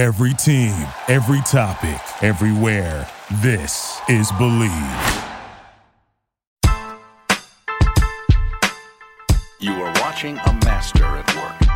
Every team, every topic, everywhere. This is Bleav. You are watching a master at work.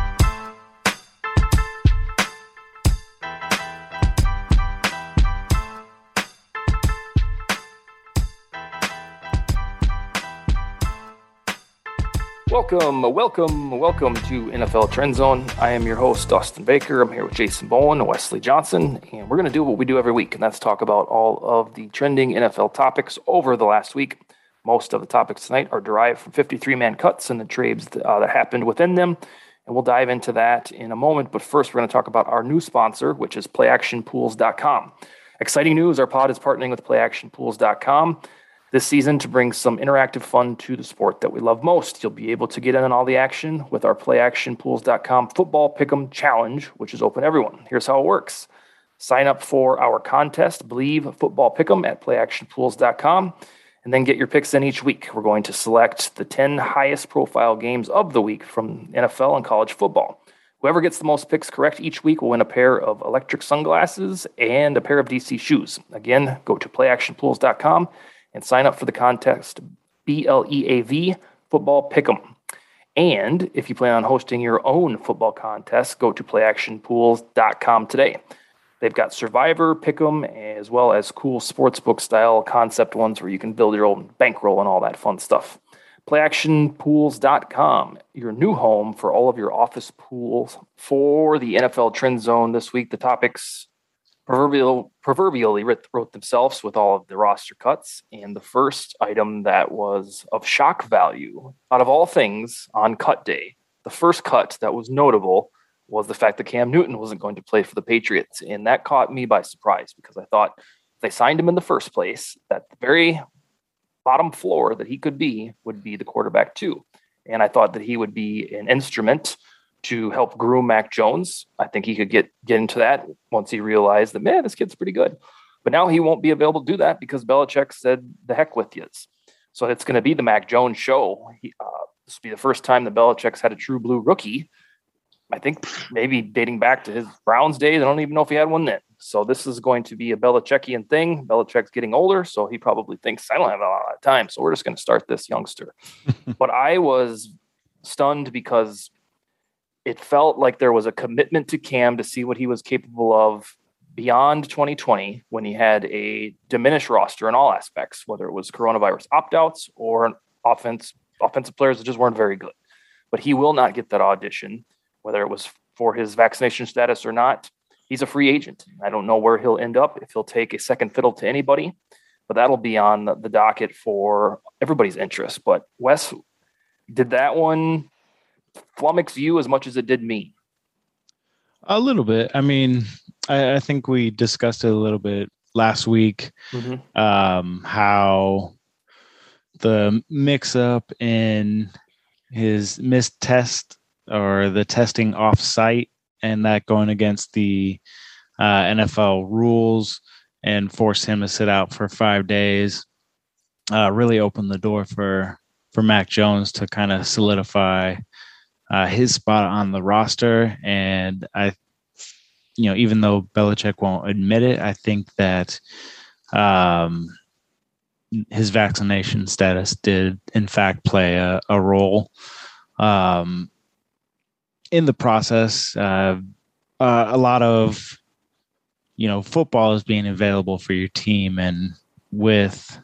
Welcome, welcome, welcome to NFL Trend Zone. I am your host, Dustin Baker. I'm here with Jason Bowen and Wesley Johnson, and we're going to do what we do every week, and that's talk about all of the trending NFL topics over the last week. Most of the topics tonight are derived from 53 man cuts and the trades uh, that happened within them, and we'll dive into that in a moment. But first, we're going to talk about our new sponsor, which is PlayActionPools.com. Exciting news our pod is partnering with PlayActionPools.com this season to bring some interactive fun to the sport that we love most. You'll be able to get in on all the action with our playactionpools.com football pick'em challenge, which is open to everyone. Here's how it works. Sign up for our contest, Bleav Football Pick'em at playactionpools.com, and then get your picks in each week. We're going to select the 10 highest profile games of the week from NFL and college football. Whoever gets the most picks correct each week will win a pair of electric sunglasses and a pair of DC shoes. Again, go to playactionpools.com and sign up for the contest B L E A V Football Pick'em. And if you plan on hosting your own football contest, go to playactionpools.com today. They've got Survivor, Pick'em, as well as cool sportsbook style concept ones where you can build your own bankroll and all that fun stuff. PlayActionPools.com, your new home for all of your office pools for the NFL Trend Zone this week. The topics proverbial, proverbially wrote, themselves with all of the roster cuts. And the first item that was of shock value out of all things on cut day, the first cut that was notable was the fact that Cam Newton wasn't going to play for the Patriots. And that caught me by surprise because I thought they signed him in the first place, that the very bottom floor that he could be would be the quarterback too. And I thought that he would be an instrument to help groom Mac Jones. I think he could get get into that once he realized that man, this kid's pretty good. But now he won't be available to do that because Belichick said the heck with you. So it's going to be the Mac Jones show. He, uh, this will be the first time the Belichick's had a true blue rookie. I think maybe dating back to his Browns days. I don't even know if he had one then. So this is going to be a Belichickian thing. Belichick's getting older, so he probably thinks I don't have a lot of time. So we're just going to start this youngster. but I was stunned because it felt like there was a commitment to Cam to see what he was capable of beyond 2020 when he had a diminished roster in all aspects, whether it was coronavirus opt-outs or offense offensive players that just weren't very good. But he will not get that audition, whether it was for his vaccination status or not. He's a free agent. I don't know where he'll end up if he'll take a second fiddle to anybody, but that'll be on the docket for everybody's interest. But Wes, did that one flummox you as much as it did me? A little bit. I mean, I, I think we discussed it a little bit last week. Mm-hmm. Um, how the mix up in his missed test or the testing off site and that going against the uh, NFL rules and forced him to sit out for five days uh, really opened the door for for Mac Jones to kind of solidify uh, his spot on the roster. And I, you know, even though Belichick won't admit it, I think that um, his vaccination status did, in fact, play a, a role um, in the process. Uh, uh, a lot of, you know, football is being available for your team, and with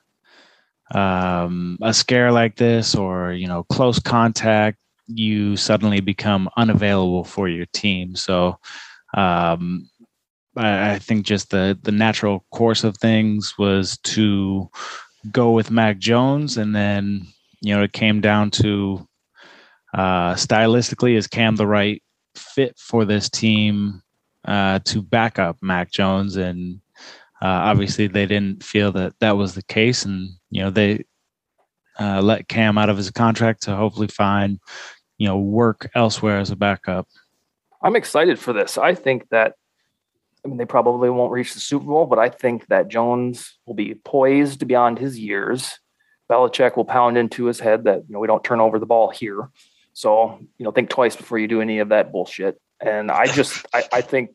um, a scare like this or you know close contact you suddenly become unavailable for your team. So um, I, I, think just the the natural course of things was to go with Mac Jones, and then you know it came down to uh, stylistically is Cam the right fit for this team uh, to back up Mac Jones, and uh, obviously they didn't feel that that was the case, and you know they uh, let Cam out of his contract to hopefully find you know work elsewhere as a backup. I'm excited for this. I think that I mean they probably won't reach the Super Bowl, but I think that Jones will be poised beyond his years. Belichick will pound into his head that you know we don't turn over the ball here. So, you know, think twice before you do any of that bullshit. And I just I, I think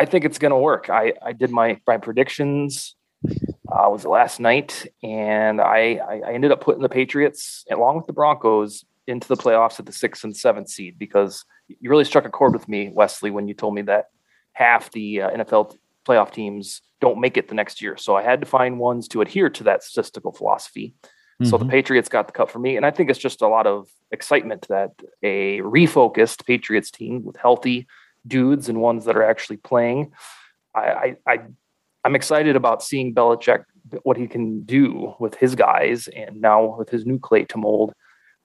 I think it's to work. I, I did my, my predictions uh, was last night, and I, I ended up putting the Patriots along with the Broncos into the playoffs at the sixth and seventh seed because you really struck a chord with me, Wesley, when you told me that half the uh, NFL playoff teams don't make it the next year. So I had to find ones to adhere to that statistical philosophy. Mm-hmm. So the mm-hmm. Patriots got the cut for me, and I think it's just a lot of excitement that a refocused Patriots team with healthy dudes and ones that are actually playing. I, I, I I'm excited about seeing Belichick what he can do with his guys, and now with his new clay to mold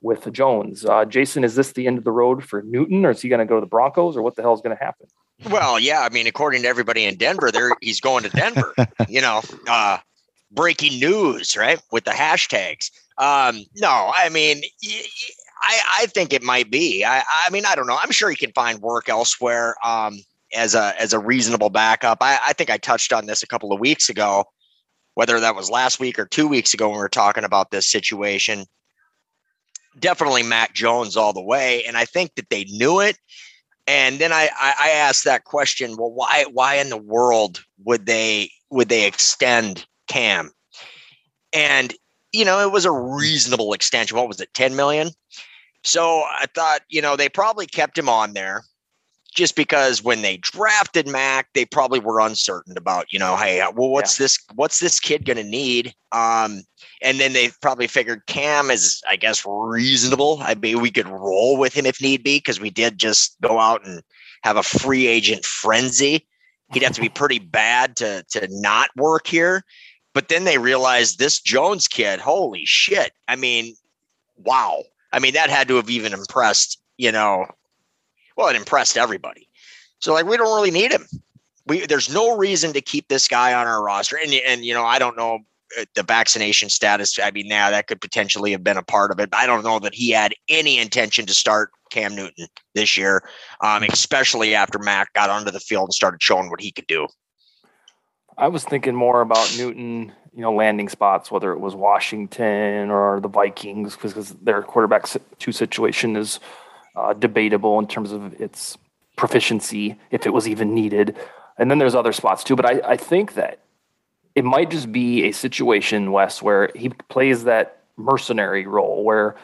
with Jones. Uh, Jason, is this the end of the road for Newton, or is he going to go to the Broncos, or what the hell is going to happen? Well, yeah, I mean, according to everybody in Denver, there he's going to Denver. you know, uh, breaking news, right? With the hashtags. Um, no, I mean, I, I think it might be. I, I mean, I don't know. I'm sure he can find work elsewhere um, as a as a reasonable backup. I, I think I touched on this a couple of weeks ago, whether that was last week or two weeks ago when we were talking about this situation definitely Mac Jones all the way. And I think that they knew it. And then I, I, I asked that question, well, why why in the world would they would they extend Cam? And you know, it was a reasonable extension. What was it, 10 million? So I thought, you know, they probably kept him on there just because when they drafted Mac, they probably were uncertain about, you know, hey, uh, well, what's yeah. this? What's this kid going to need? Um, and then they probably figured Cam is, I guess, reasonable. I mean, we could roll with him if need be because we did just go out and have a free agent frenzy. He'd have to be pretty bad to to not work here. But then they realized this Jones kid, holy shit! I mean, wow. I mean, that had to have even impressed, you know, well, it impressed everybody. So like we don't really need him. We there's no reason to keep this guy on our roster. And and you know, I don't know uh, the vaccination status. I mean, now that could potentially have been a part of it. I don't know that he had any intention to start Cam Newton this year, um, especially after Mac got onto the field and started showing what he could do. I was thinking more about Newton, you know, landing spots, whether it was Washington or the Vikings, because their quarterback two situation is uh, debatable in terms of its proficiency, if it was even needed. And then there's other spots too. But I, I think that it might just be a situation, Wes, where he plays that mercenary role where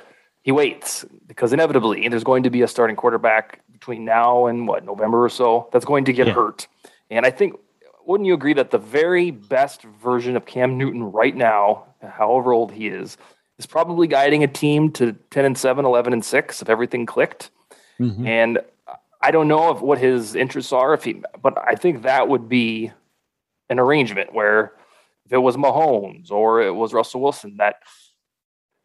he waits because inevitably there's going to be a starting quarterback between now and what, November or so, that's going to get yeah. hurt. And I think, wouldn't you agree that the very best version of Cam Newton right now, however old he is, is probably guiding a team to 10 and 7, 11 and 6 if everything clicked. Mm-hmm. And I don't know if what his interests are if he but I think that would be an arrangement where if it was Mahomes or it was Russell Wilson that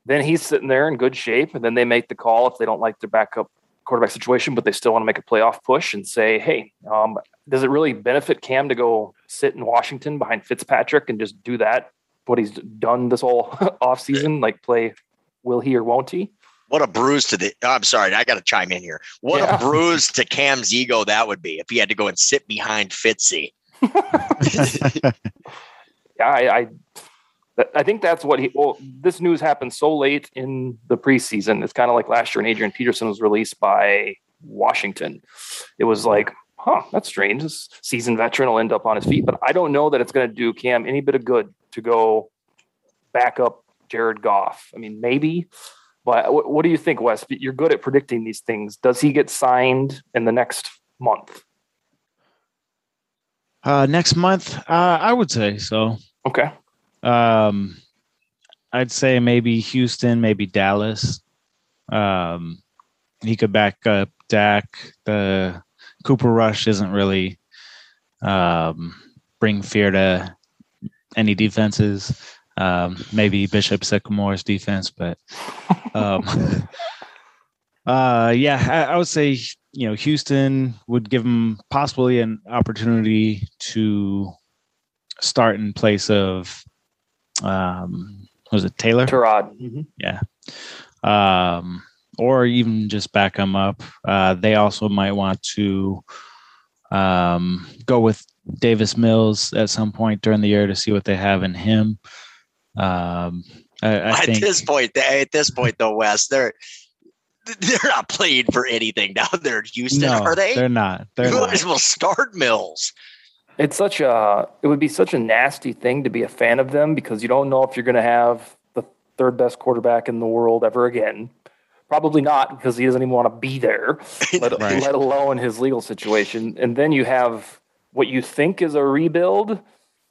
then he's sitting there in good shape and then they make the call if they don't like their backup quarterback situation but they still want to make a playoff push and say hey um, does it really benefit Cam to go sit in Washington behind Fitzpatrick and just do that what he's done this whole off season, like play will he or won't he? What a bruise to the I'm sorry, I gotta chime in here. What yeah. a bruise to Cam's ego that would be if he had to go and sit behind Fitzy. yeah, I, I I think that's what he. Well, this news happened so late in the preseason. It's kind of like last year when Adrian Peterson was released by Washington. It was like, huh, that's strange. This seasoned veteran will end up on his feet, but I don't know that it's going to do Cam any bit of good to go back up Jared Goff. I mean, maybe, but what, what do you think, Wes? You're good at predicting these things. Does he get signed in the next month? Uh, next month, uh, I would say so. Okay. Um, I'd say maybe Houston, maybe Dallas. Um, he could back up Dak. The Cooper Rush isn't really um, bring fear to any defenses. Um, maybe Bishop Sycamore's defense, but um, uh, yeah, I, I, would say you know Houston would give him possibly an opportunity to start in place of um, was it Taylor? Tyrod. Mm-hmm. Yeah. Um, or even just back him up. Uh, they also might want to um, go with Davis Mills at some point during the year to see what they have in him. Um, I, I at think, this point, at this point, though, Wes, they're they're not playing for anything down there in Houston, no, are they? They're not. They're you not. might as well start Mills. It's such a it would be such a nasty thing to be a fan of them because you don't know if you're going to have the third best quarterback in the world ever again. Probably not because he doesn't even want to be there, let, Right. let alone his legal situation. And then you have what you think is a rebuild,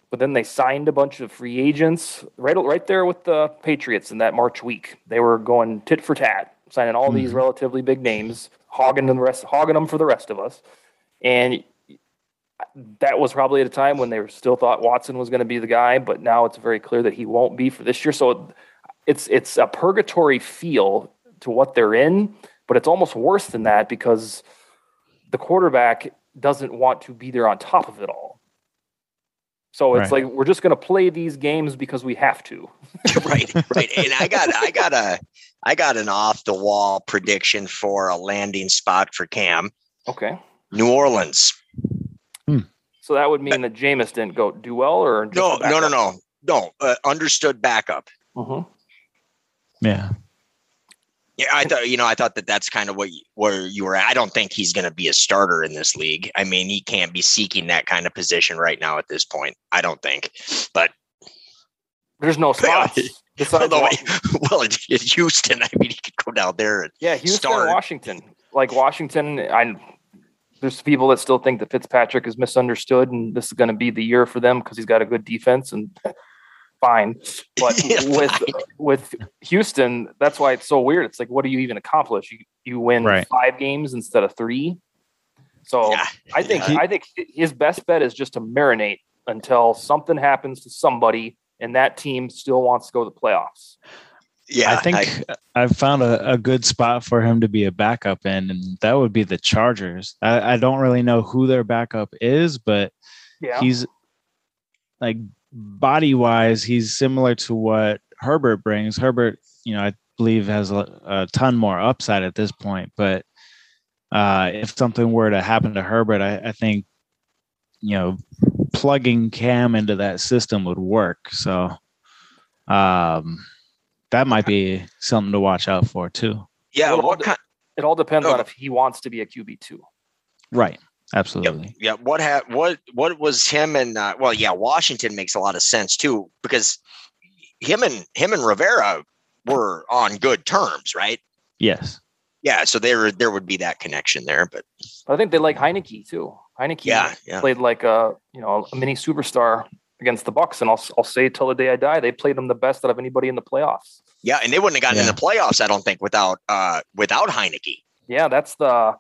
but then they signed a bunch of free agents right right there with the Patriots in that March week. They were going tit for tat, signing all these mm-hmm. relatively big names, hogging the rest, hogging them for the rest of us. And that was probably at a time when they were still thought Watson was going to be the guy, but now it's very clear that he won't be for this year. So it's it's a purgatory feel to what they're in, but it's almost worse than that because the quarterback doesn't want to be there on top of it all. So it's Right. like we're just going to play these games because we have to. right, right. And I got I got a I got an off the wall prediction for a landing spot for Cam. Okay. New Orleans. So that would mean that Jameis didn't go do well or just No, no, no, no, no. Uh, understood backup. Mhm. Yeah. Yeah, I thought you know I thought that that's kind of what you, where you were. at. I don't think he's going to be a starter in this league. I mean, he can't be seeking that kind of position right now at this point. I don't think. But There's no spots. although, well, in in Houston, I mean, he could go down there. And, Yeah, Houston start. Washington. Like Washington, I there's people that still think that Fitzpatrick is misunderstood and this is going to be the year for them because he's got a good defense and fine. But Yeah, with fine. with Houston, that's why it's so weird. It's like, what do you even accomplish? You you win Right. five games instead of three. So yeah, I think yeah. I think his best bet is just to marinate until something happens to somebody and that team still wants to go to the playoffs. yeah. I think I, have found a, a good spot for him to be a backup in, and that would be the Chargers. I, I don't really know who their backup is, but Yeah. he's like body wise, he's similar to what Herbert brings. Herbert, you know, I believe has a, a ton more upside at this point, but uh, if something were to happen to Herbert, I, I think, you know, plugging Cam into that system would work. So, um, that might be something to watch out for too. yeah. Well, What the- kind? It all depends Oh. on if he wants to be a QB two. Right. Yep, Absolutely. yeah. What ha- What? What was him and? Uh, well, yeah. Washington makes a lot of sense too because him and him and Rivera were on good terms, right? Yes. Yeah. So there there would be that connection there, but I think they like Heinicke too. Heinicke yeah, yeah. played like a you know a mini superstar against the Bucks, and I'll I'll say till the day I die, they played them the best out of anybody in the playoffs. Yeah, and they wouldn't have gotten in the playoffs, I don't think, without uh without Heinicke. Yeah, that's the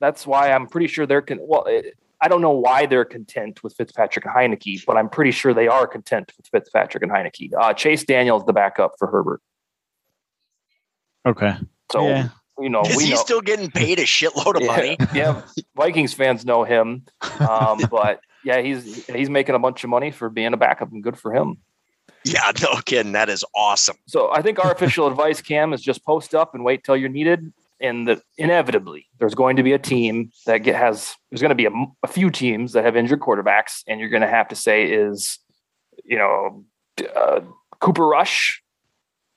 that's why I'm pretty sure they're con- well. It, I don't know why they're content with Fitzpatrick and Heinicke, but I'm pretty sure they are content with Fitzpatrick and Heinicke. Uh, Chase Daniel's the backup for Herbert, Okay. so Yeah. you know Is we he know. still getting paid a shitload of yeah, money? yeah, Vikings fans know him, um, but yeah, he's he's making a bunch of money for being a backup, and good for him. Yeah, no kidding. That is awesome. So I think our official advice, Cam, is just post up and wait till you're needed. And that inevitably there's going to be a team that get, has there's going to be a, a, few teams that have injured quarterbacks, and you're going to have to say is, you know, uh, Cooper Rush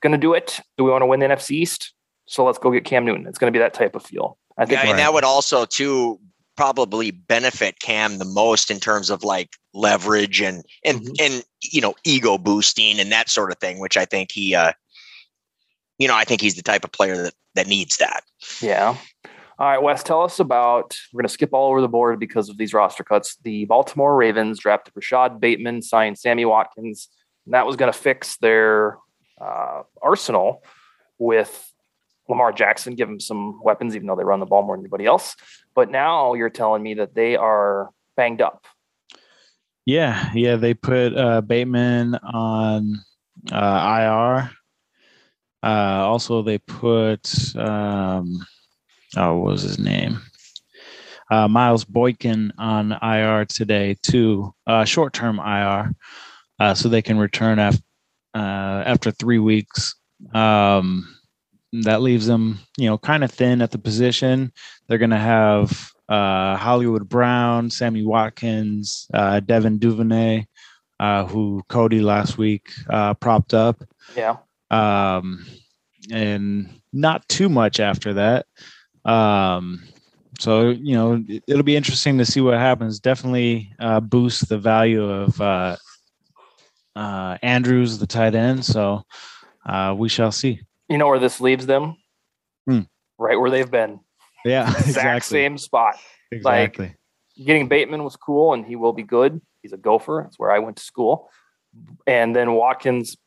going to do it? Do we want to win the NFC East? So let's go get Cam Newton. It's going to be that type of feel. I think. Yeah, and Right. that would also too probably benefit Cam the most in terms of like leverage and and Mhm. and you know ego boosting and that sort of thing, which I think he uh you know, I think he's the type of player that that needs that. Yeah. All right, Wes, tell us about. We're going to skip all over the board because of these roster cuts. The Baltimore Ravens drafted Rashod Bateman, signed Sammy Watkins, and that was going to fix their uh, arsenal with Lamar Jackson, give him some weapons, even though they run the ball more than anybody else. But now you're telling me that they are banged up. Yeah. Yeah. They put uh, Bateman on uh, IR. Uh, also, they put, um, oh, what was his name? Uh, Miles Boykin on IR today, too, uh, short term IR, uh, so they can return after, uh, after three weeks. Um, that leaves them, you know, kind of thin at the position. They're going to have uh, Hollywood Brown, Sammy Watkins, Devin Duvernay, who Cody last week propped up, Yeah. Um, and not too much after that. Um, so you know it'll be interesting to see what happens. Definitely uh, boost the value of uh, uh, Andrews, the tight end. So uh, we shall see. You know where this leaves them? Hmm. Right where they've been. Yeah, exact exactly. same spot. Exactly. Like getting Bateman was cool, and he will be good. He's a gopher. That's where I went to school. And then Watkins,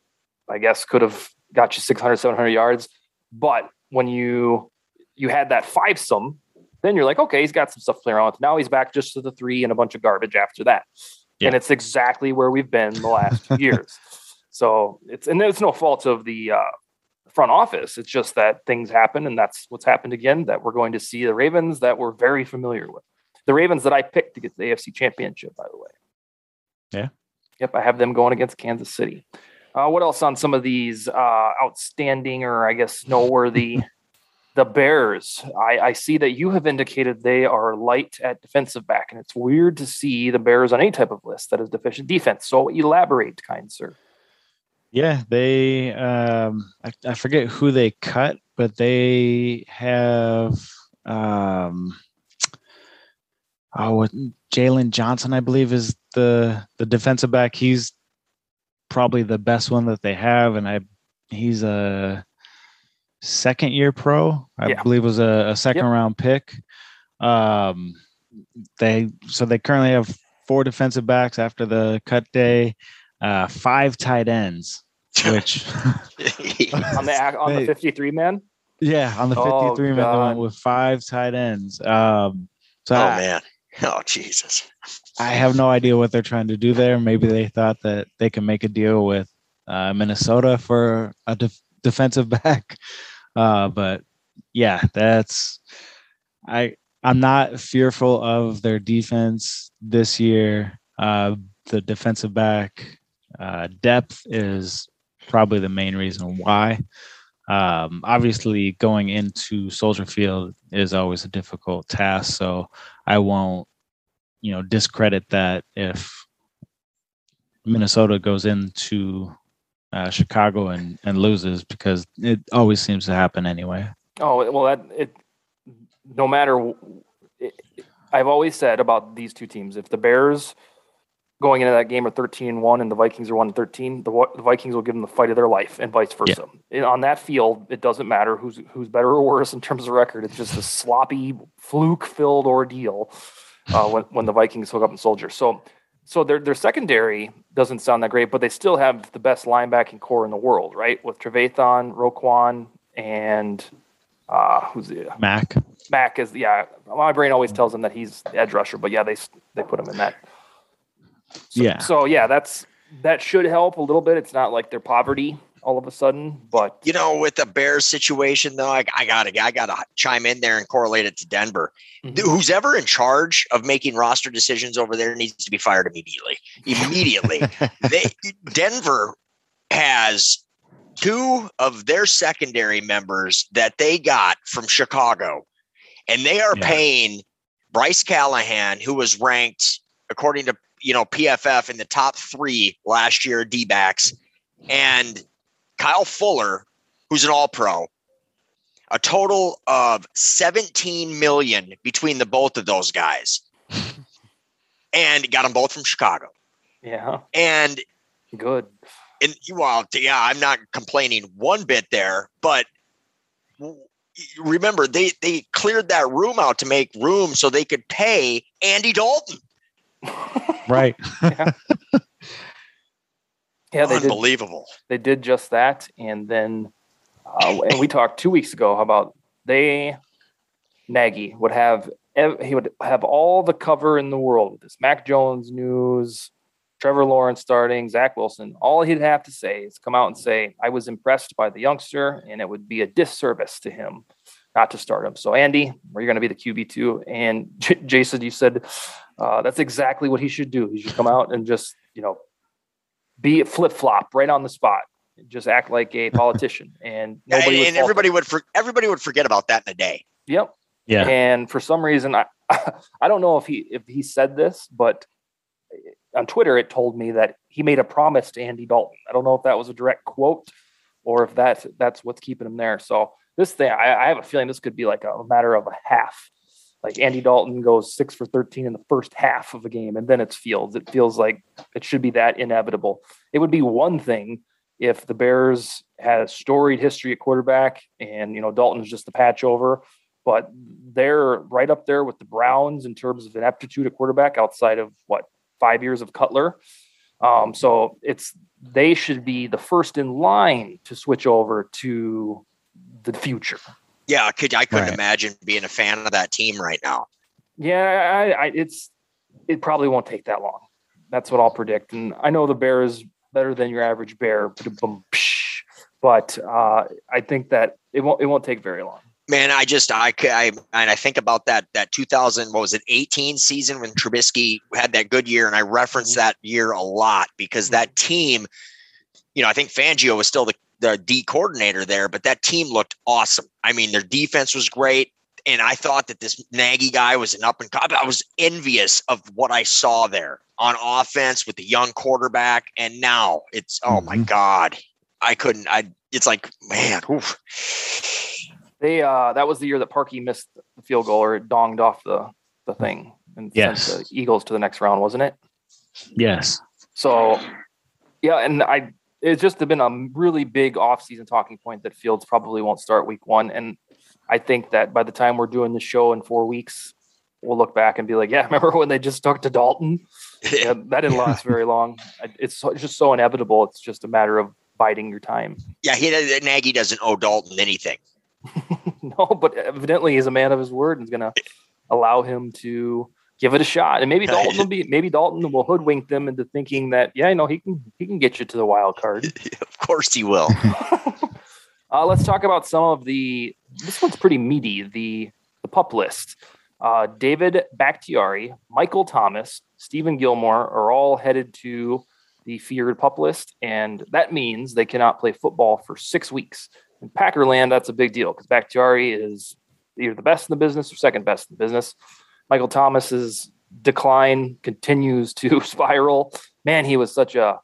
I guess, could have got you 600, 700 yards. But when you you had that five some, then you're like, okay, he's got some stuff to play around with. Now he's back just to the three and a bunch of garbage after that. Yeah. And it's exactly where we've been the last two years. So it's and it's no fault of the uh, front office. It's just that things happen, and that's what's happened again. That we're going to see the Ravens that we're very familiar with. The Ravens that I picked to get the AFC Championship, by the way. Yeah. Yep, I have them going against Kansas City. Uh, what else on some of these uh, outstanding or I guess noteworthy? the Bears. I, I see that you have indicated they are light at defensive back, and it's weird to see the Bears on any type of list that is deficient defense. So elaborate, kind sir. Yeah, they um I, I forget who they cut, but they have um oh Jaylon Johnson, I believe, is the the defensive back. He's probably the best one that they have, and I he's a second year pro. I Yeah. believe was a, a second Yep. round pick. Um they so they currently have four defensive backs after the cut day, uh five tight ends, which On the on the 53 man. yeah, on the Oh, 53 man they God. went with five tight ends. Um so oh I, man. Oh Jesus. I have no idea what they're trying to do there. Maybe they thought that they can make a deal with uh, Minnesota for a def- defensive back. Uh, but yeah, that's I. I'm not fearful of their defense this year. Uh, the defensive back uh, depth is probably the main reason why. Um, obviously, going into Soldier Field is always a difficult task, so I won't you know discredit that if Minnesota goes into uh, Chicago and and loses because it always seems to happen anyway. Oh well, that it. No matter, it, I've always said about these two teams, if the Bears going into that game are thirteen and one, and the Vikings are one and thirteen, the, the Vikings will give them the fight of their life, and vice versa. And on that field, it doesn't matter who's who's better or worse in terms of record. It's just a sloppy, fluke-filled ordeal uh, when when the Vikings hook up in Soldier. So. So their their secondary doesn't sound that great, but they still have the best linebacking corps in the world, right? With Trevathan, Roquan, and uh, who's the Mac, Mac is yeah. My brain always tells them that he's the edge rusher, but yeah, they they put him in that. So, Yeah. So yeah, that's that should help a little bit. It's not like they're poverty all of a sudden, but You know, with the Bears situation though, I, I gotta I gotta chime in there and correlate it to Denver. Mhm. Who's ever in charge of making roster decisions over there needs to be fired immediately. Immediately. they Denver has two of their secondary members that they got from Chicago, and they are Yeah. paying Bryce Callahan, who was ranked according to you know PFF in the top three last year D backs, and Kyle Fuller, who's an All Pro. A total of 17 million between the both of those guys. and got them both from Chicago. yeah, And good. and well, yeah, I'm not complaining one bit there, but remember they they cleared that room out to make room so they could pay Andy Dalton. right? Yeah, they did. Unbelievable. They did just that, and then uh, and we talked two weeks ago about they Nagy would have he would have all the cover in the world with this Mac Jones news, Trevor Lawrence starting, Zach Wilson. All he'd have to say is come out and say, I was impressed by the youngster, and it would be a disservice to him not to start him. So, Andy, we're going to be the QB2. And J- Jason, you said uh, that's exactly what he should do. He should come out and just, you know, be a flip flop right on the spot. Just act like a politician. And nobody and, and everybody would for, everybody would forget about that in a day. Yep. Yeah. And for some reason, I I don't know if he if he said this, but on Twitter it told me that he made a promise to Andy Dalton. I don't know if that was a direct quote or if that's that's what's keeping him there. So this thing, I, I have a feeling this could be like a matter of a half like Andy Dalton goes six for 13 in the first half of a game and then it's Fields. It feels like it should be that inevitable. It would be one thing if the Bears had a storied history at quarterback and, you know, Dalton's just the patch over, but they're right up there with the Browns in terms of ineptitude at quarterback outside of what, five years of Cutler. Um, so it's they should be the first in line to switch over to the future. Yeah, I could I couldn't right. imagine being a fan of that team right now. Yeah, I, I, it's it probably won't take that long. That's what I'll predict. And I know the bear is better than your average bear, but uh, I think that it won't it won't take very long. Man, I just I I and I think about that that 2000 what was it 18 season when Trubisky had that good year, and I reference mm-hmm. that year a lot because that mm-hmm. team, you know, I think Fangio was still the the D coordinator there, but that team looked awesome. I mean, their defense was great. And I thought that this Nagy guy was an up and come. I was envious of what I saw there on offense with the young quarterback. And now it's oh mm-hmm. my God. I couldn't I it's like, man, oof. They uh that was the year that Parky missed the field goal or it donged off the the thing and yes. sent the Eagles to the next round, wasn't it? Yes. So yeah, and I it's just been a really big offseason talking point that Fields probably won't start week one. And I think that by the time we're doing the show in four weeks, we'll look back and be like, yeah, remember when they just talked to Dalton? yeah, that didn't last very long. It's, just so inevitable. It's just a matter of biding your time. Yeah, he Nagy doesn't owe Dalton anything. no, but evidently he's a man of his word and is going to allow him to give it a shot. And maybe Dalton will be maybe Dalton will hoodwink them into thinking that yeah, I know he can he can get you to the wild card. of course he will. uh, let's talk about some of the. This one's pretty meaty. The the pup list. Uh, David Bakhtiari, Michael Thomas, Stephon Gilmore are all headed to the feared pup list, and that means they cannot play football for six weeks. In Packerland, that's a big deal because Bakhtiari is either the best in the business or second best in the business. Michael Thomas's decline continues to spiral. Man, he was such a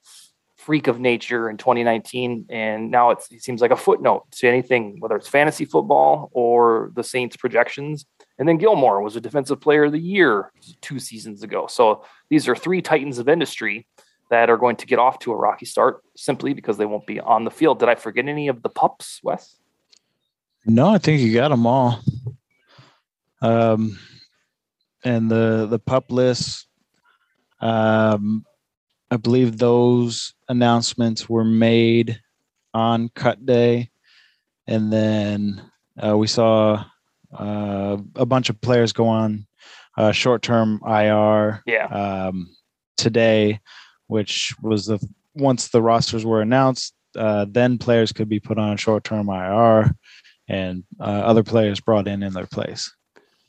freak of nature in 2019, and now it seems like a footnote to anything, whether it's fantasy football or the Saints projections. And then Gilmore was a defensive player of the year two seasons ago. So these are three titans of industry that are going to get off to a rocky start simply because they won't be on the field. Did I forget any of the pups, Wes? No, I think you got them all. Um, and the the pup list. Um, I believe those announcements were made on cut day, and then uh, we saw uh, a bunch of players go on uh, short term IR. Yeah. Um, today, which was the once the rosters were announced, uh, then players could be put on short term IR, and uh, other players brought in in their place.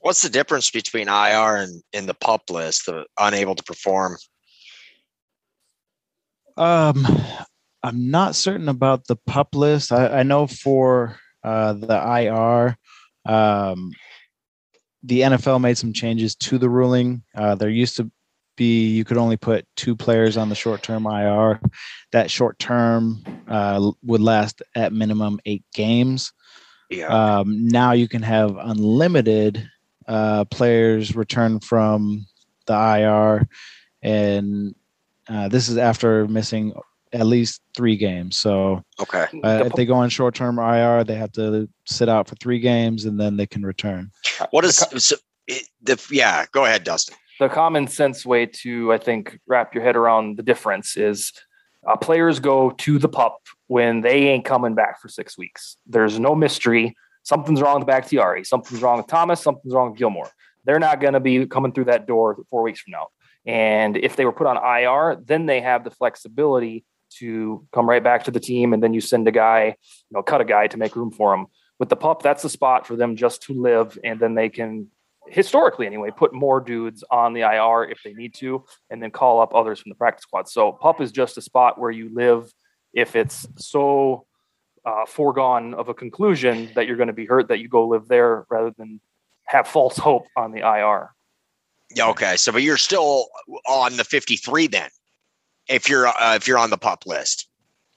What's the difference between IR and in the pup list, the unable to perform? Um, I'm not certain about the pup list. I, I know for uh, the IR, um, the NFL made some changes to the ruling. Uh, there used to be you could only put two players on the short term IR. That short term uh, would last at minimum eight games. Yeah. Um, now you can have unlimited uh, players return from the IR, and uh, this is after missing at least three games. So, okay, uh, if they go on short term IR, they have to sit out for three games, and then they can return. What is so, the? Yeah, go ahead, Dustin. The common sense way to, I think, wrap your head around the difference is uh, players go to the pup when they ain't coming back for six weeks. There's no mystery something's wrong with Bakhtiari, something's wrong with Thomas, something's wrong with Gilmore. They're not going to be coming through that door four weeks from now. And if they were put on IR, then they have the flexibility to come right back to the team, and then you send a guy, you know, cut a guy to make room for him. With the pup, that's the spot for them just to live, and then they can, historically anyway, put more dudes on the IR if they need to, and then call up others from the practice squad. So pup is just a spot where you live if it's so uh, foregone of a conclusion that you're going to be hurt that you go live there rather than have false hope on the IR. Yeah. Okay. So, but you're still on the 53 then, if you're uh, if you're on the pup list.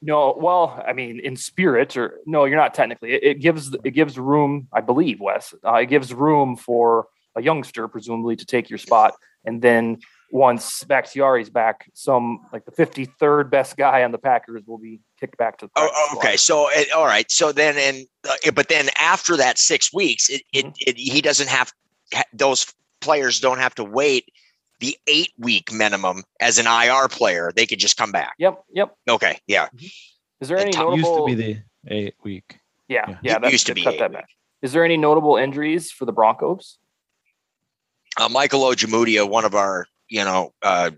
No, well, I mean, in spirit, or no, you're not technically. It, it gives it gives room, I believe, Wes. Uh, it gives room for a youngster, presumably, to take your spot. And then once Bakhtiari's back, some like the 53rd best guy on the Packers will be kicked back to the. Oh, okay. So, it, all right. So then, and uh, but then after that six weeks, it, mm-hmm. it, it he doesn't have those players don't have to wait the eight week minimum as an IR player. They could just come back. Yep. Yep. Okay. Yeah. Mm-hmm. Is there any notable? Used to be the eight week. Yeah. Yeah. yeah that used to be cut that back. Is there any notable injuries for the Broncos? Uh, Michael Ojemudia, one of our you know uh,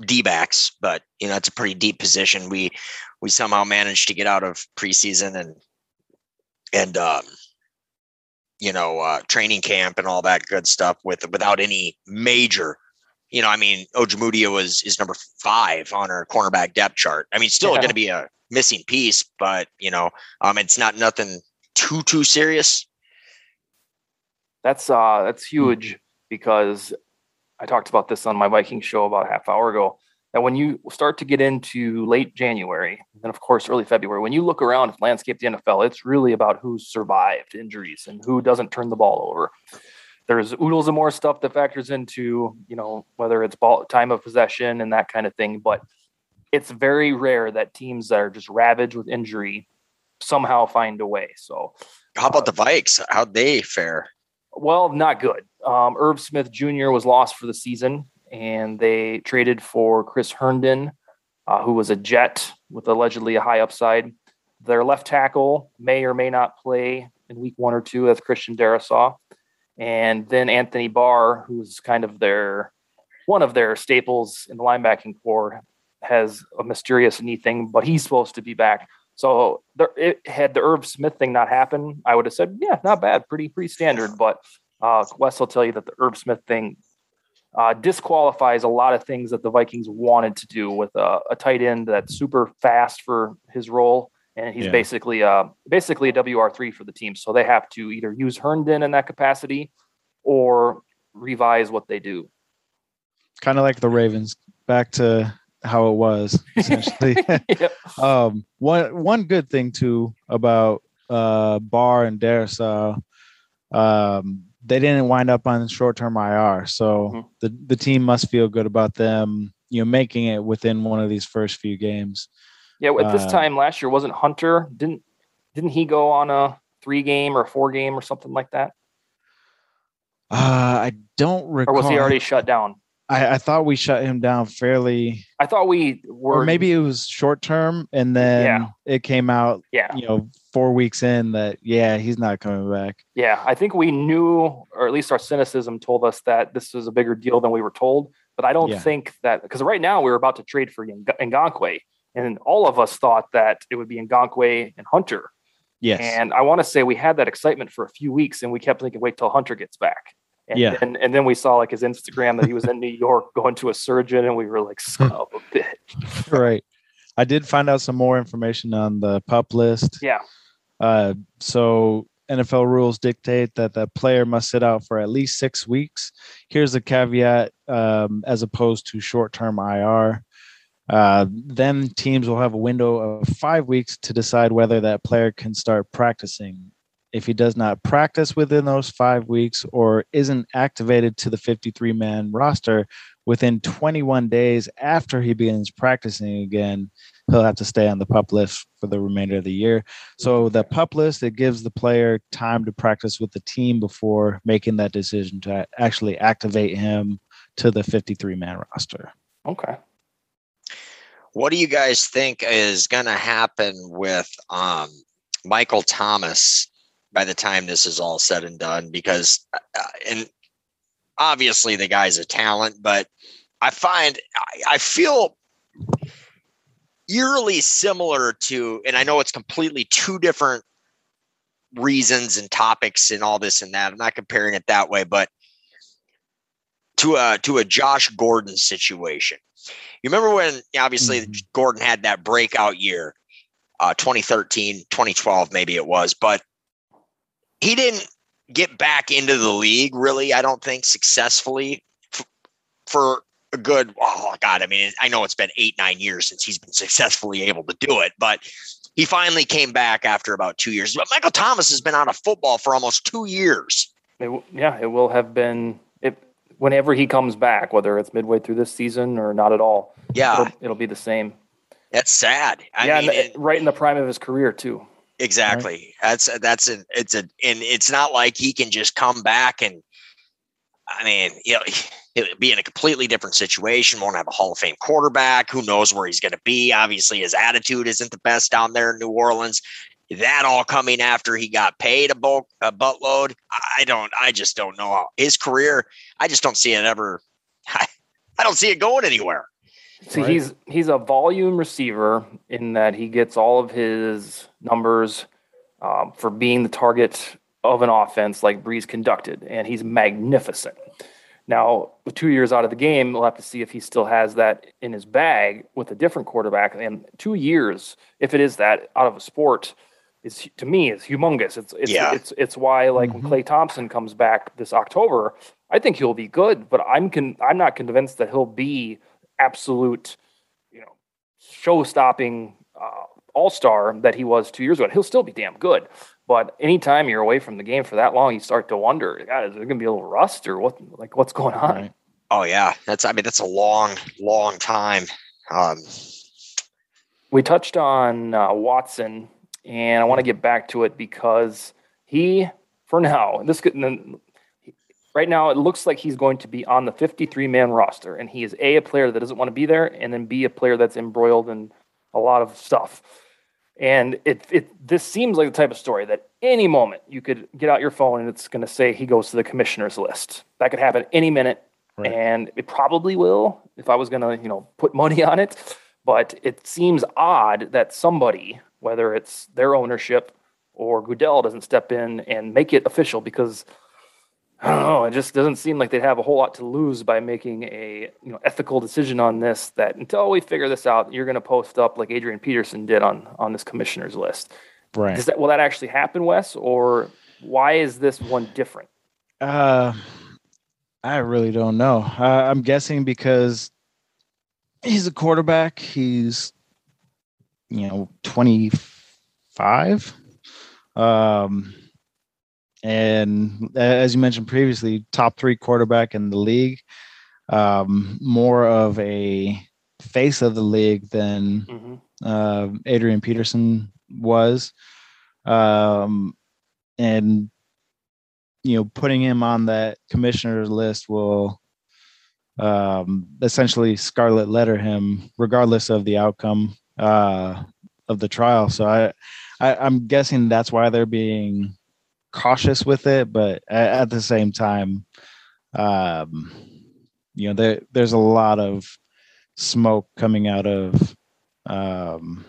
D backs, but you know it's a pretty deep position. We we somehow managed to get out of preseason and and um, you know uh, training camp and all that good stuff with without any major you know, I mean, Ojemudia was is number five on our cornerback depth chart. I mean, still yeah. going to be a missing piece, but you know, um, it's not nothing too too serious. That's uh, that's huge because I talked about this on my Viking show about a half hour ago. That when you start to get into late January and of course early February, when you look around at landscape the NFL, it's really about who survived injuries and who doesn't turn the ball over there's oodles of more stuff that factors into you know whether it's ball time of possession and that kind of thing but it's very rare that teams that are just ravaged with injury somehow find a way so how about uh, the vikes how'd they fare well not good. Um, irv smith jr was lost for the season and they traded for chris herndon uh, who was a jet with allegedly a high upside. Their left tackle may or may not play in week one or two that's christian darrisaw and then Anthony Barr, who's kind of their one of their staples in the linebacking corps, has a mysterious knee thing, but he's supposed to be back. So there, it, had the Irv Smith thing not happen, I would have said, yeah, not bad, pretty pretty standard. But uh, Wes will tell you that the Irv Smith thing uh, disqualifies a lot of things that the Vikings wanted to do with a, a tight end that's super fast for his role and he's yeah. basically uh basically a WR three for the team. So they have to either use Herndon in that capacity or revise what they do. Kind of like the Ravens, back to how it was essentially. um, one one good thing too about uh, Barr and Darrisaw, um, they didn't wind up on short term IR, so mm-hmm. the the team must feel good about them, you know, making it within one of these first few games. Yeah, at this uh, time last year wasn't Hunter didn't didn't he go on a three game or four game or something like that? Uh, I don't recall. Or was he already shut down? I, I thought we shut him down fairly. I thought we were, or maybe it was short term, and then yeah. it came out. Yeah, you know, four weeks in that yeah, he's not coming back. Yeah, I think we knew, or at least our cynicism told us that this was a bigger deal than we were told. But I don't yeah. think that because right now we are about to trade for Ngakoue, and all of us thought that it would be Ngakoue and Hunter. Yes. And I want to say we had that excitement for a few weeks and we kept thinking, wait till Hunter gets back. And, yeah. And, and then we saw like his Instagram that he was in New York going to a surgeon and we were like, son of a bitch. right. I did find out some more information on the pup list. Yeah. Uh, so NFL rules dictate that the player must sit out for at least six weeks. Here's the caveat um, as opposed to short term IR. Uh, then teams will have a window of five weeks to decide whether that player can start practicing. If he does not practice within those five weeks or isn't activated to the 53 man roster within 21 days after he begins practicing again, he'll have to stay on the pup list for the remainder of the year. So the pup list it gives the player time to practice with the team before making that decision to actually activate him to the 53 man roster. Okay. What do you guys think is going to happen with um, Michael Thomas by the time this is all said and done? Because, uh, uh and obviously the guy's a talent, but I find I, I feel eerily similar to, and I know it's completely two different reasons and topics and all this and that. I'm not comparing it that way, but to a to a Josh Gordon situation. You remember when obviously mm-hmm. Gordon had that breakout year, uh, 2013, 2012, maybe it was, but he didn't get back into the league really, I don't think successfully f- for a good, oh God, I mean, I know it's been eight, nine years since he's been successfully able to do it, but he finally came back after about two years. But Michael Thomas has been out of football for almost two years. It, yeah, it will have been it whenever he comes back, whether it's midway through this season or not at all. Yeah, it'll, it'll be the same. That's sad. I yeah, mean, it, right in the prime of his career too. Exactly. Right. That's that's an it's a and it's not like he can just come back and I mean, you know, he'll be in a completely different situation, won't have a Hall of Fame quarterback. Who knows where he's going to be? Obviously, his attitude isn't the best down there in New Orleans. That all coming after he got paid a, bulk, a buttload. I don't, I just don't know his career, I just don't see it ever. I, I don't see it going anywhere. See, right? he's he's a volume receiver in that he gets all of his numbers um, for being the target of an offense like Brees conducted, and he's magnificent. Now, with two years out of the game, we'll have to see if he still has that in his bag with a different quarterback. And two years, if it is that out of a sport, is to me is humongous. It's it's yeah. it's it's why like mm-hmm. when Klay Thompson comes back this October, I think he'll be good, but I'm con- I'm not convinced that he'll be absolute, you know, show-stopping uh, all-star that he was two years ago. He'll still be damn good, but anytime you're away from the game for that long, you start to wonder, God, is there going to be a little rust or what? Like, what's going on? Right. Oh yeah, that's. I mean, that's a long, long time. Um, we touched on uh, Watson, and I want to get back to it because he, for now, this could. Right now, it looks like he's going to be on the 53 man roster, and he is a a player that doesn't want to be there, and then b a player that's embroiled in a lot of stuff. And it, it this seems like the type of story that any moment you could get out your phone and it's going to say he goes to the commissioner's list. That could happen any minute, right. and it probably will if I was going to you know put money on it. But it seems odd that somebody, whether it's their ownership or Goodell, doesn't step in and make it official because I don't know. It just doesn't seem like they'd have a whole lot to lose by making a you know ethical decision on this. That until we figure this out, you're going to post up like Adrian Peterson did on on this commissioner's list. Right. That will that actually happen, Wes, or why is this one different? Uh, I really don't know. Uh, I'm guessing because he's a quarterback. He's you know 25. Um and as you mentioned previously, top three quarterback in the league, um, more of a face of the league than mm-hmm. uh, Adrian Peterson was, um, and you know, putting him on that commissioner's list will um, essentially scarlet letter him, regardless of the outcome uh, of the trial. So I, I, I'm guessing that's why they're being cautious with it, but at, at the same time, um, you know, there there's a lot of smoke coming out of um,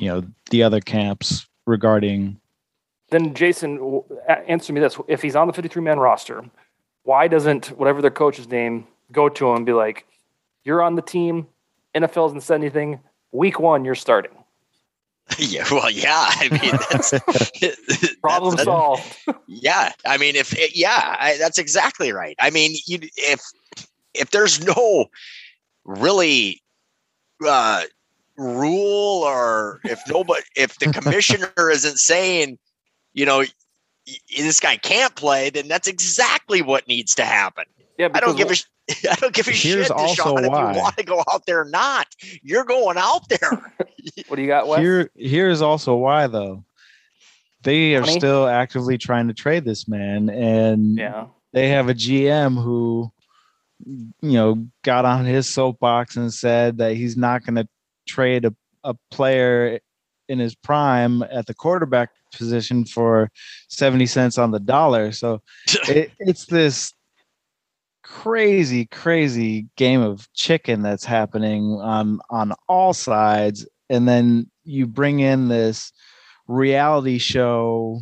you know the other camps regarding. Then Jason, answer me this: If he's on the 53 man roster, why doesn't whatever their coach's name go to him and be like, "You're on the team. NFL hasn't said anything. Week one, you're starting." Yeah, well, yeah. I mean, that's problem that's, solved. yeah, I mean, if it, yeah, I, that's exactly right. I mean, you if if there's no really uh, rule or if nobody if the commissioner isn't saying, you know, this guy can't play, then that's exactly what needs to happen. Yeah, I don't give a I don't give a Here's shit, also Deshaun, why. if you want to go out there or not. You're going out there. what do you got, Wes? Here, here's also why, though. They are still actively trying to trade this man, and yeah. they have a GM who, you know, got on his soapbox and said that he's not going to trade a, a player in his prime at the quarterback position for 70 cents on the dollar. So it, it's this crazy, crazy game of chicken that's happening on on all sides, and then you bring in this reality show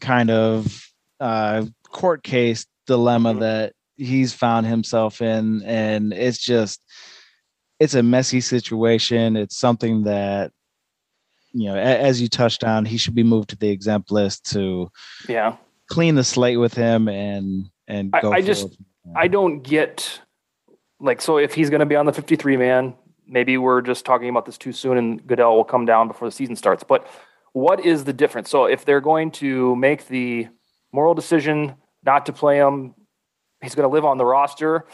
kind of uh, court case dilemma mm-hmm. that he's found himself in, and it's just it's a messy situation. It's something that you know, as you touched on, he should be moved to the exempt list to yeah clean the slate with him and and I, I just I don't get like so if he's going to be on the 53 man, maybe we're just talking about this too soon and Goodell will come down before the season starts. But what is the difference? So if they're going to make the moral decision not to play him. He's going to live on the roster,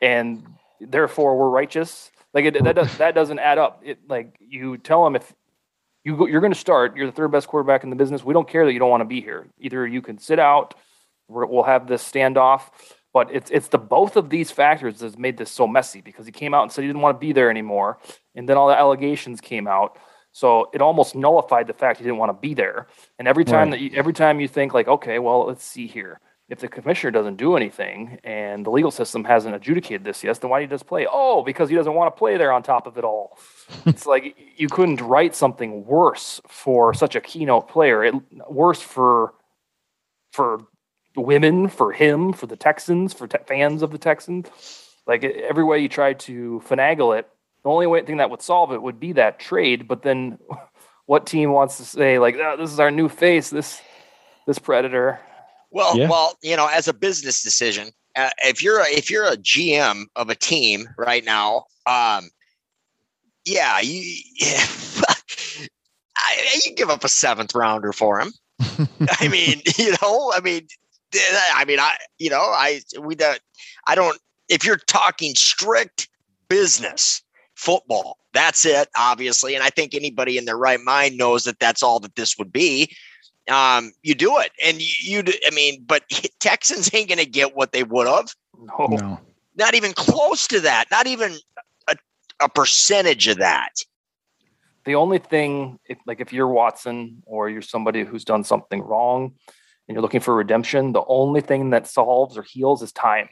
and therefore we're righteous. Like it, that does, that doesn't add up. It like you tell him if you go, you're going to start, you're the third best quarterback in the business. We don't care that you don't want to be here. Either you can sit out, we'll have this standoff. But it's it's the both of these factors that's made this so messy because he came out and said he didn't want to be there anymore, and then all the allegations came out. So it almost nullified the fact he didn't want to be there. And every time right. that you, every time you think like, okay, well, let's see here. If the commissioner doesn't do anything and the legal system hasn't adjudicated this yet, then why do you just play? Oh, because he doesn't want to play there on top of it all. it's like you couldn't write something worse for such a keynote player. It worse for for women, for him, for the Texans, for te- fans of the Texans. Like every way you try to finagle it, the only way thing that would solve it would be that trade. But then, what team wants to say like, oh, "This is our new face"? This this predator. Well, yeah. well, you know, as a business decision, uh, if you're a, if you're a GM of a team right now, um, yeah, you, yeah, I, you give up a seventh rounder for him. I mean, you know, I mean, I mean, I, you know, I we don't, I don't. If you're talking strict business, football. That's it, obviously. And I think anybody in their right mind knows that that's all that this would be. Um, you do it. And you, you I mean, but Texans ain't going to get what they would have. No. no. Not even close to that. Not even a, a percentage of that. The only thing, if, like if you're Watson or you're somebody who's done something wrong and you're looking for redemption, the only thing that solves or heals is time.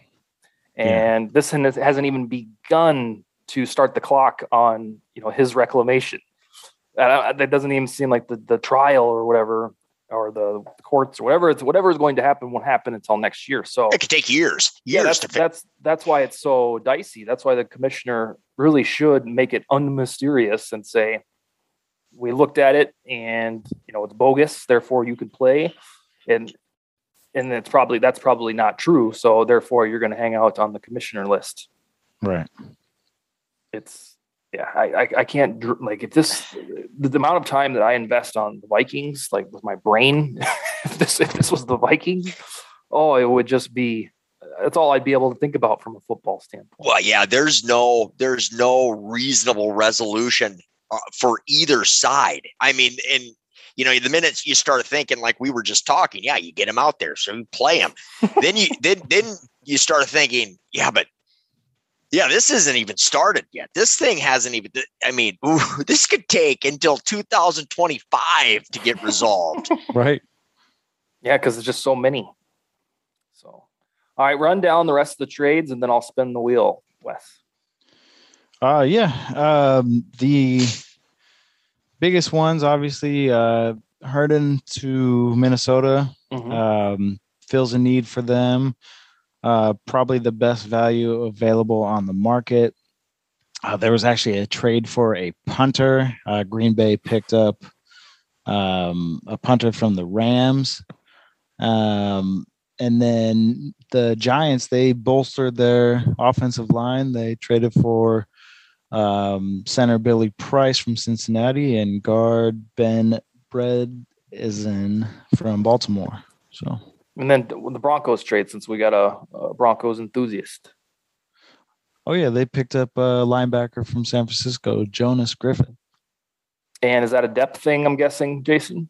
And yeah. this hasn't even begun to start the clock on you know his reclamation. Uh, that doesn't even seem like the, the trial or whatever or the courts or whatever it's whatever is going to happen won't happen until next year. So it could take years. Years yeah, that's, that's that's why it's so dicey. That's why the commissioner really should make it unmysterious and say, we looked at it and you know it's bogus, therefore you can play. And and it's probably that's probably not true. So therefore you're going to hang out on the commissioner list. Right it's yeah, I, I, I can't like if this the, the, amount of time that I invest on the Vikings, like with my brain, if this if this was the Vikings, oh, it would just be that's all I'd be able to think about from a football standpoint. Well, yeah, there's no there's no reasonable resolution uh, for either side. I mean, and you know, the minute you start thinking like we were just talking, yeah, you get him out there, so you play him. then you then then you start thinking, yeah, but yeah, this isn't even started yet. This thing hasn't even. I mean, ooh, this could take until 2025 to get resolved. right. Yeah, because there's just so many. So, all right, run down the rest of the trades, and then I'll spin the wheel, Wes. Uh, yeah. Um, the biggest ones, obviously, uh, Herndon to Minnesota. Mm-hmm. Um, fills a need for them uh, probably the best value available on the market. Uh, there was actually a trade for a punter. Uh, Green Bay picked up um, a punter from the Rams. Um, and then the Giants, they bolstered their offensive line. They traded for um, center Billy Price from Cincinnati and guard Ben Bredeson from Baltimore. So and then the Broncos trade, since we got a, a Broncos enthusiast. Oh yeah, they picked up a linebacker from San Francisco, Jonas Griffith. And is that a depth thing? I'm guessing, Jason.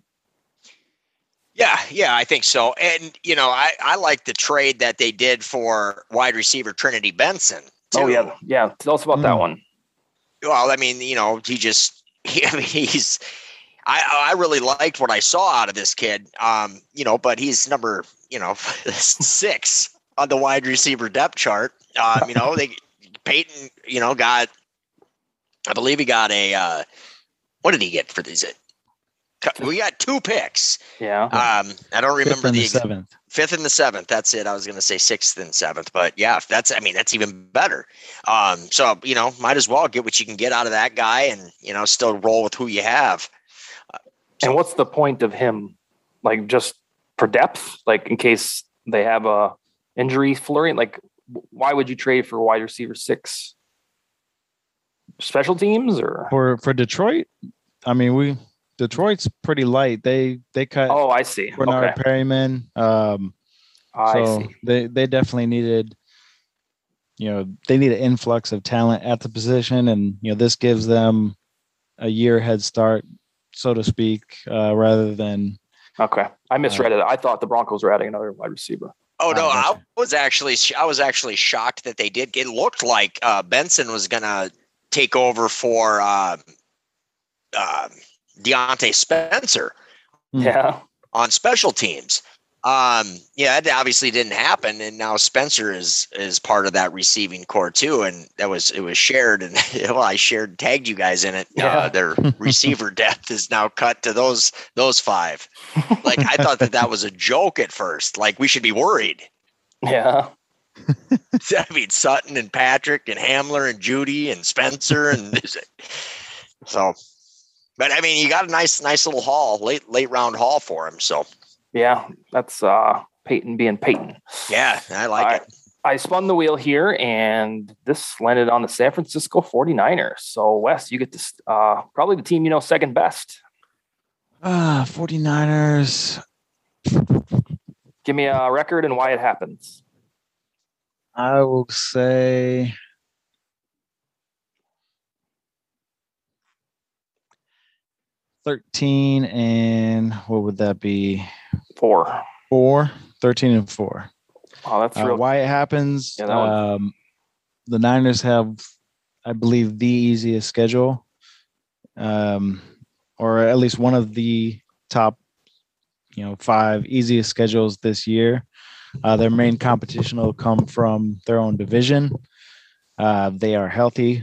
Yeah, yeah, I think so. And you know, I I like the trade that they did for wide receiver Trinity Benson. Too. Oh yeah, yeah. Tell us about mm. that hmm. one. Well, I mean, you know, he just he, I mean, he's I I really liked what I saw out of this kid. Um, you know, but he's number you know six on the wide receiver depth chart. Um, you know, they Paton, you know, got I believe he got a uh, what did he get for these? We got two picks. Yeah. Um, I don't remember fifth the, the seventh. Fifth and the seventh. That's it. I was going to say sixth and seventh, but yeah, that's. I mean, that's even better. Um, so you know, might as well get what you can get out of that guy, and you know, still roll with who you have. And what's the point of him? Like just for depth, like in case they have a injury flurry. Like, why would you trade for wide receiver six? Special teams or for for Detroit? I mean, we Detroit's pretty light. They they cut. Oh, I see. Bernard okay. Perriman. Um, I so see. they they definitely needed. You know, they need an influx of talent at the position, and you know this gives them a year head start, so to speak, uh, rather than. Okay, I misread it. I thought the Broncos were adding another wide receiver. Oh no, I was actually I was actually shocked that they did. It looked like uh, Benson was gonna take over for uh, uh, Diontae Spencer Hmm. Yeah. on special teams. Um, yeah, that obviously didn't happen, and now Spencer is is part of that receiving corps too, and that was it was shared, and well, I shared tagged you guys in it. Yeah. Uh, their receiver depth is now cut to those those five. Like I thought that that was a joke at first. Like we should be worried. Yeah. I mean Sutton and Patrick and Hamler and Jeudy and Spencer and so. But I mean, you got a nice, nice little haul, late, late round haul for him. So Yeah. That's uh Paton being Paton. yeah, I like All it. I spun the wheel here and this landed on the San Francisco 49ers. So Wes, you get to uh probably the team you know second best. Ah, 49ers. Give me a record and why it happens. I will say thirteen and what would that be? Four. Four. 13 and four. Oh, that's Uh, real. why it happens? Yeah, that um, the Niners have, I believe, the easiest schedule, um, or at least one of the top, you know, five easiest schedules this year. Uh, their main competition will come from their own division. Uh, they are healthy.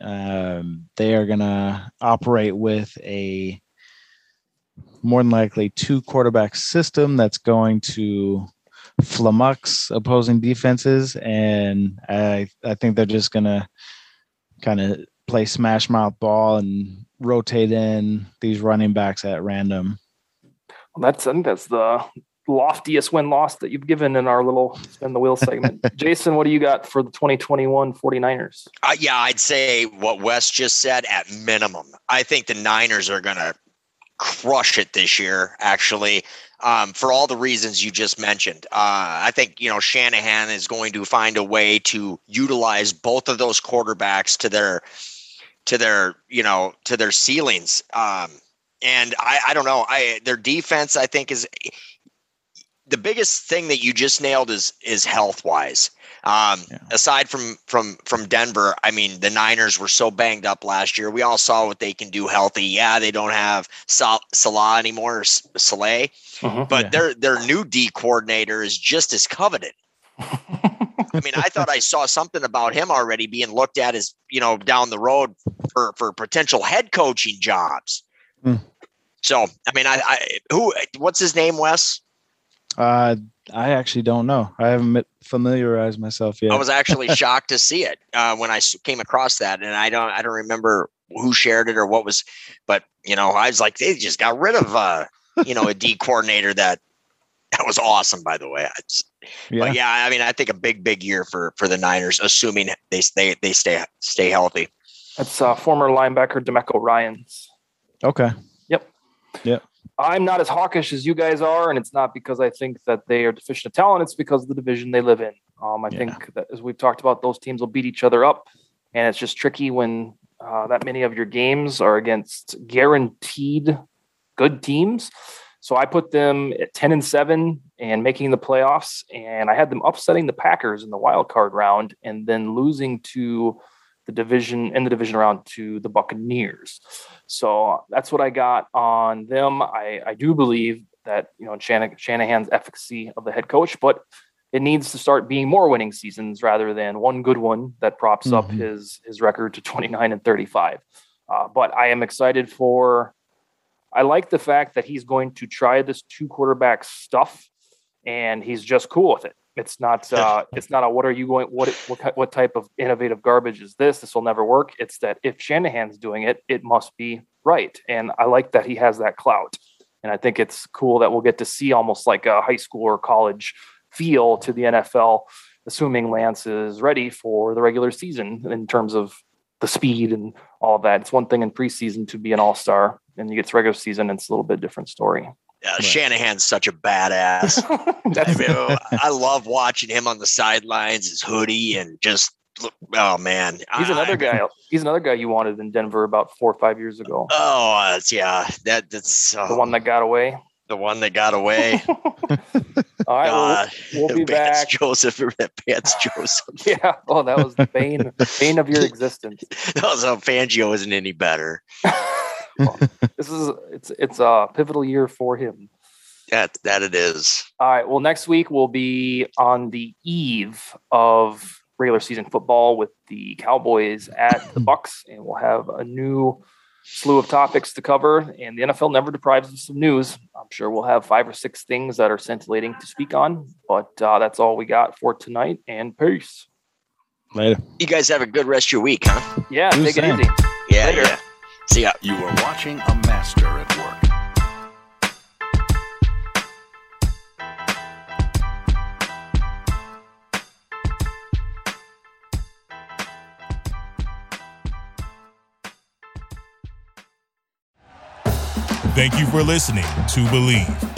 Um, they are going to operate with a more than likely two quarterback system that's going to flummox opposing defenses, and I I think they're just gonna kind of play smash mouth ball and rotate in these running backs at random. That's I think that's the loftiest win loss that you've given in our little spin the wheel segment. Jason, what do you got for the 2021 49ers? Uh, yeah, I'd say what Wes just said at minimum. I think the Niners are going to crush it this year, actually, um, for all the reasons you just mentioned. Uh, I think, you know, Shanahan is going to find a way to utilize both of those quarterbacks to their, to their, you know, to their ceilings. Um, and I, I don't know. I their defense, I think, is the biggest thing that you just nailed is is health wise. Um, Yeah. Aside from from from Denver, I mean, the Niners were so banged up last year. We all saw what they can do healthy. Yeah, they don't have Sal- Salah anymore, or S- Saleh, Mhm. but Yeah. their their new D coordinator is just as coveted. I mean, I thought I saw something about him already being looked at as you know down the road for for potential head coaching jobs. Hmm. So, I mean, I, I who what's his name, Wes? Uh, I actually don't know. I haven't met- familiarized myself yet. I was actually shocked to see it uh, I came across that, and I don't I don't remember who shared it or what was, but you know, I was like, they just got rid of uh, you know a D coordinator that that was awesome, by the way. I just- yeah. But yeah, I mean, I think a big big year for for the Niners, assuming they stay they stay stay healthy. That's uh, former linebacker Demeco Ryans. Okay. I'm not as hawkish as you guys are, and it's not because I think that they are deficient of talent. It's because of the division they live in. Um, I Yeah. think that as we've talked about, those teams will beat each other up, and it's just tricky when uh, that many of your games are against guaranteed good teams. So I put them at 10 and 7 and making the playoffs, and I had them upsetting the Packers in the wild card round and then losing to the division in the division round to the Buccaneers. So that's what I got on them. I, I do believe that you know Shanahan's efficacy of the head coach, but it needs to start being more winning seasons rather than one good one that props up Mhm. his his record to 29 and 35. Uh, but I am excited for. I like the fact that he's going to try this two quarterback stuff, and he's just cool with it. It's not. Uh, it's not a. What are you going? What what what type of innovative garbage is this? This will never work. It's that if Shanahan's doing it, it must be right. And I like that he has that clout. And I think it's cool that we'll get to see almost like a high school or college feel to the NFL, assuming Lance is ready for the regular season in terms of the speed and all of that. It's one thing in preseason to be an all star, and you get to regular season, it's a little bit different story. Uh, right. Shanahan's such a badass. I, mean, I love watching him on the sidelines, his hoodie, and just look. Oh man, he's another guy. He's another guy you wanted in Denver about four or five years ago. Oh, uh, yeah, that that's uh, the one that got away. The one that got away. All right, uh, we'll, we'll be Vance back. Joseph, that Vance Joseph. yeah. Oh, that was the bane, bane of your existence. that was how Fangio isn't any better. Well, this is it's it's a pivotal year for him. That that it is. All right. Well, next week we'll be on the eve of regular season football with the Cowboys at the Bucks, and we'll have a new slew of topics to cover, and the NFL never deprives us of news. I'm sure we'll have five or six things that are scintillating to speak on, but uh, that's all we got for tonight. And peace. Later. You guys have a good rest of your week, huh? Yeah, take it easy. Yeah, Later. yeah. See ya. You are watching a master at work. Thank you for listening to Bleav.